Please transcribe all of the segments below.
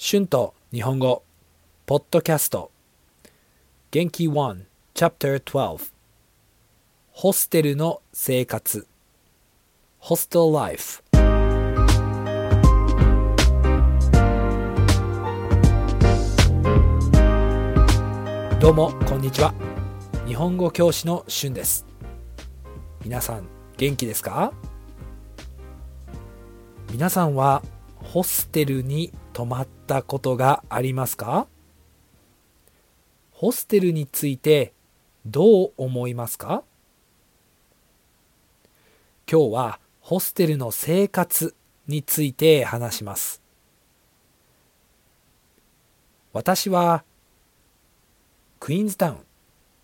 春と日本語ポッドキャスト。元気1 Chapter 12ホステルの生活。Hostel Life どうもこんにちは。日本語教師の春です。皆さん元気ですか？皆さんはホステルに泊まってたことがありますか？ホステルについてどう思いますか？今日はホステルの生活について話します。私はクイーンズタウン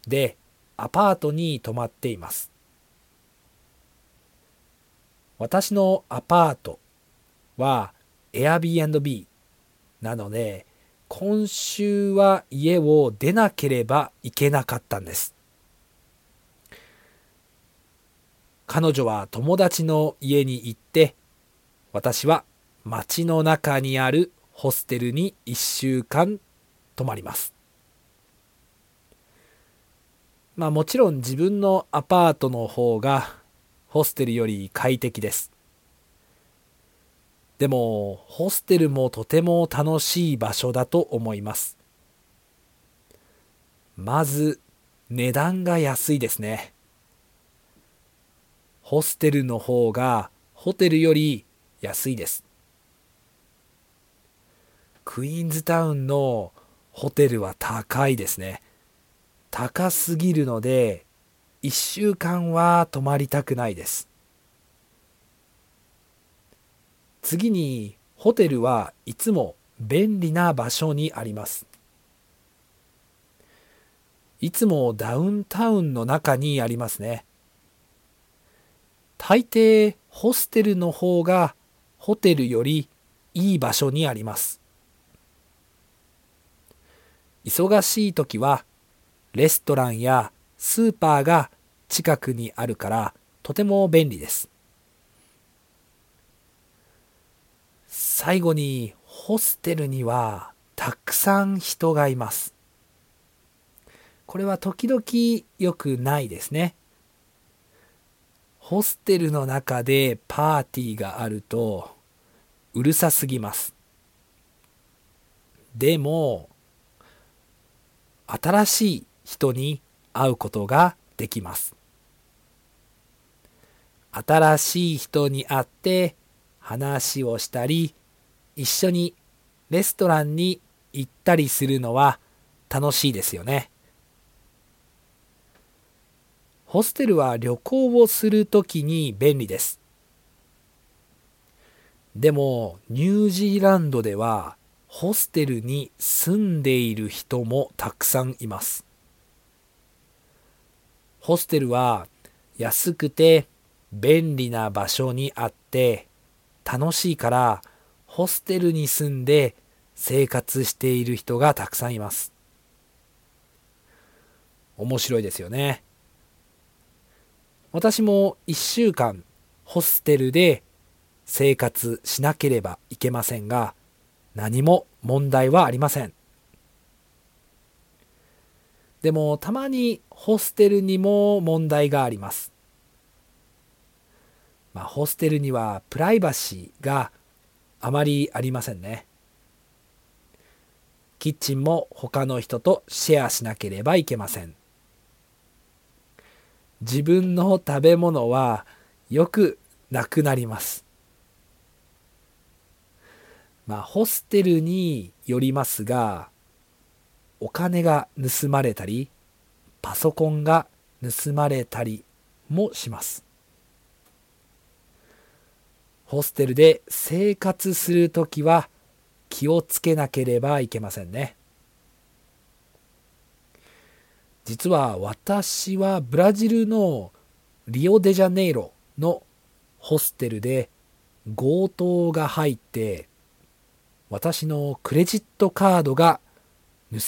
でアパートに泊まっています。私のアパートは Airbnb なので今週は家を出なければいけなかったんです彼女は友達の家に行って私は街の中にあるホステルに1週間泊まりますまあもちろん自分のアパートの方がホステルより快適です。でもホステルもとても楽しい場所だと思います。まず値段が安いですね。ホステルの方がホテルより安いです。クイーンズタウンのホテルは高いですね。高すぎるので1週間は泊まりたくないです次にホテルはいつも便利な場所にあります。いつもダウンタウンの中にありますね。大抵ホステルの方がホテルよりいい場所にあります。忙しい時はレストランやスーパーが近くにあるからとても便利です。最後にホステルにはたくさん人がいます。これは時々良くないですね。ホステルの中でパーティーがあるとうるさすぎます。でも新しい人に会うことができます。新しい人に会って話をしたり、一緒にレストランに行ったりするのは楽しいですよね。ホステルは旅行をするときに便利です。でもニュージーランドではホステルに住んでいる人もたくさんいます。ホステルは安くて便利な場所にあって楽しいからホステルに住んで生活している人がたくさんいます。面白いですよね。私も1週間ホステルで生活しなければいけませんが何も問題はありません。でもたまにホステルにも問題があります。まあ、ホステルにはプライバシーがあまりありませんね。キッチンも他の人とシェアしなければいけません。自分の食べ物はよくなくなります。まあ、ホステルによりますが、お金が盗まれたりパソコンが盗まれたりもしますホステルで生活するときは気をつけなければいけませんね実は私はブラジルのリオデジャネイロのホステルで強盗が入って私のクレジットカードが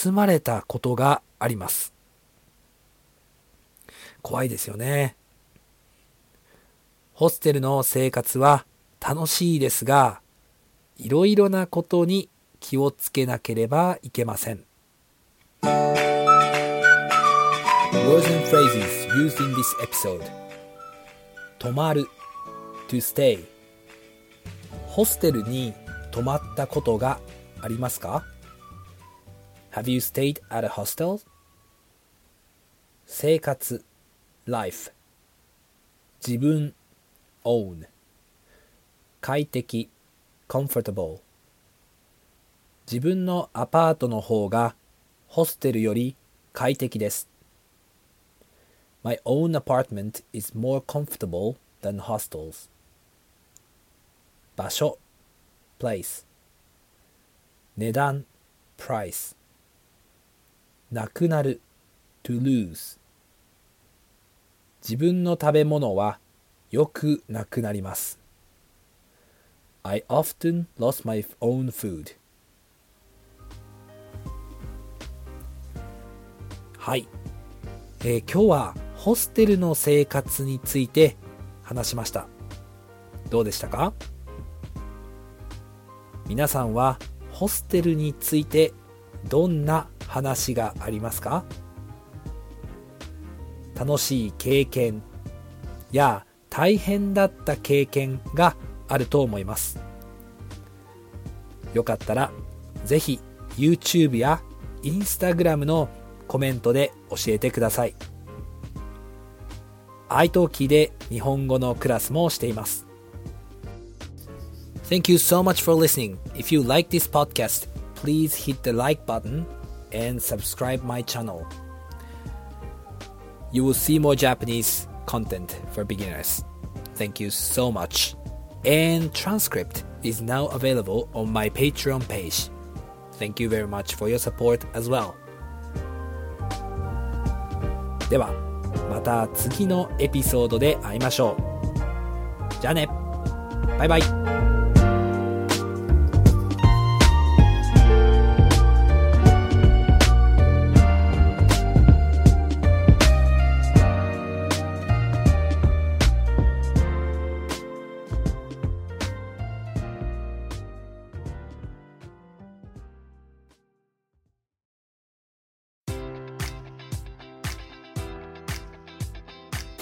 盗まれたことがあります。怖いですよね。ホステルの生活は楽しいですが、いろいろなことに気をつけなければいけません。Words and phrases used in this episode 泊まる to stay ホステルに泊まったことがありますか Have you stayed at a hostel? 生活 life 自分 own 快適 comfortable 自分のアパートの方がホステルより快適です。My own apartment is more comfortable than hostels. 場所 place 値段 price なくなる to lose 自分の食べ物はよくなくなります。I often lost my own food. はい、えー、今日はホステルの生活について話しました。どうでしたか？皆さんはホステルについてどんな話がありますか？楽しい経験や大変だった経験があると思いますよかったらぜひ YouTube や Instagram のコメントで教えてください。iTalki で日本語のクラスもしています。Thank you so much for listening. If you like this podcast, please hit the like button and subscribe my channel. You will see more Japanese content for beginners. Thank you so much. And transcript is now available on my Patreon page. Thank you very much for your support as well. ではまた次のエピソードで会いましょうじゃあねバイバイ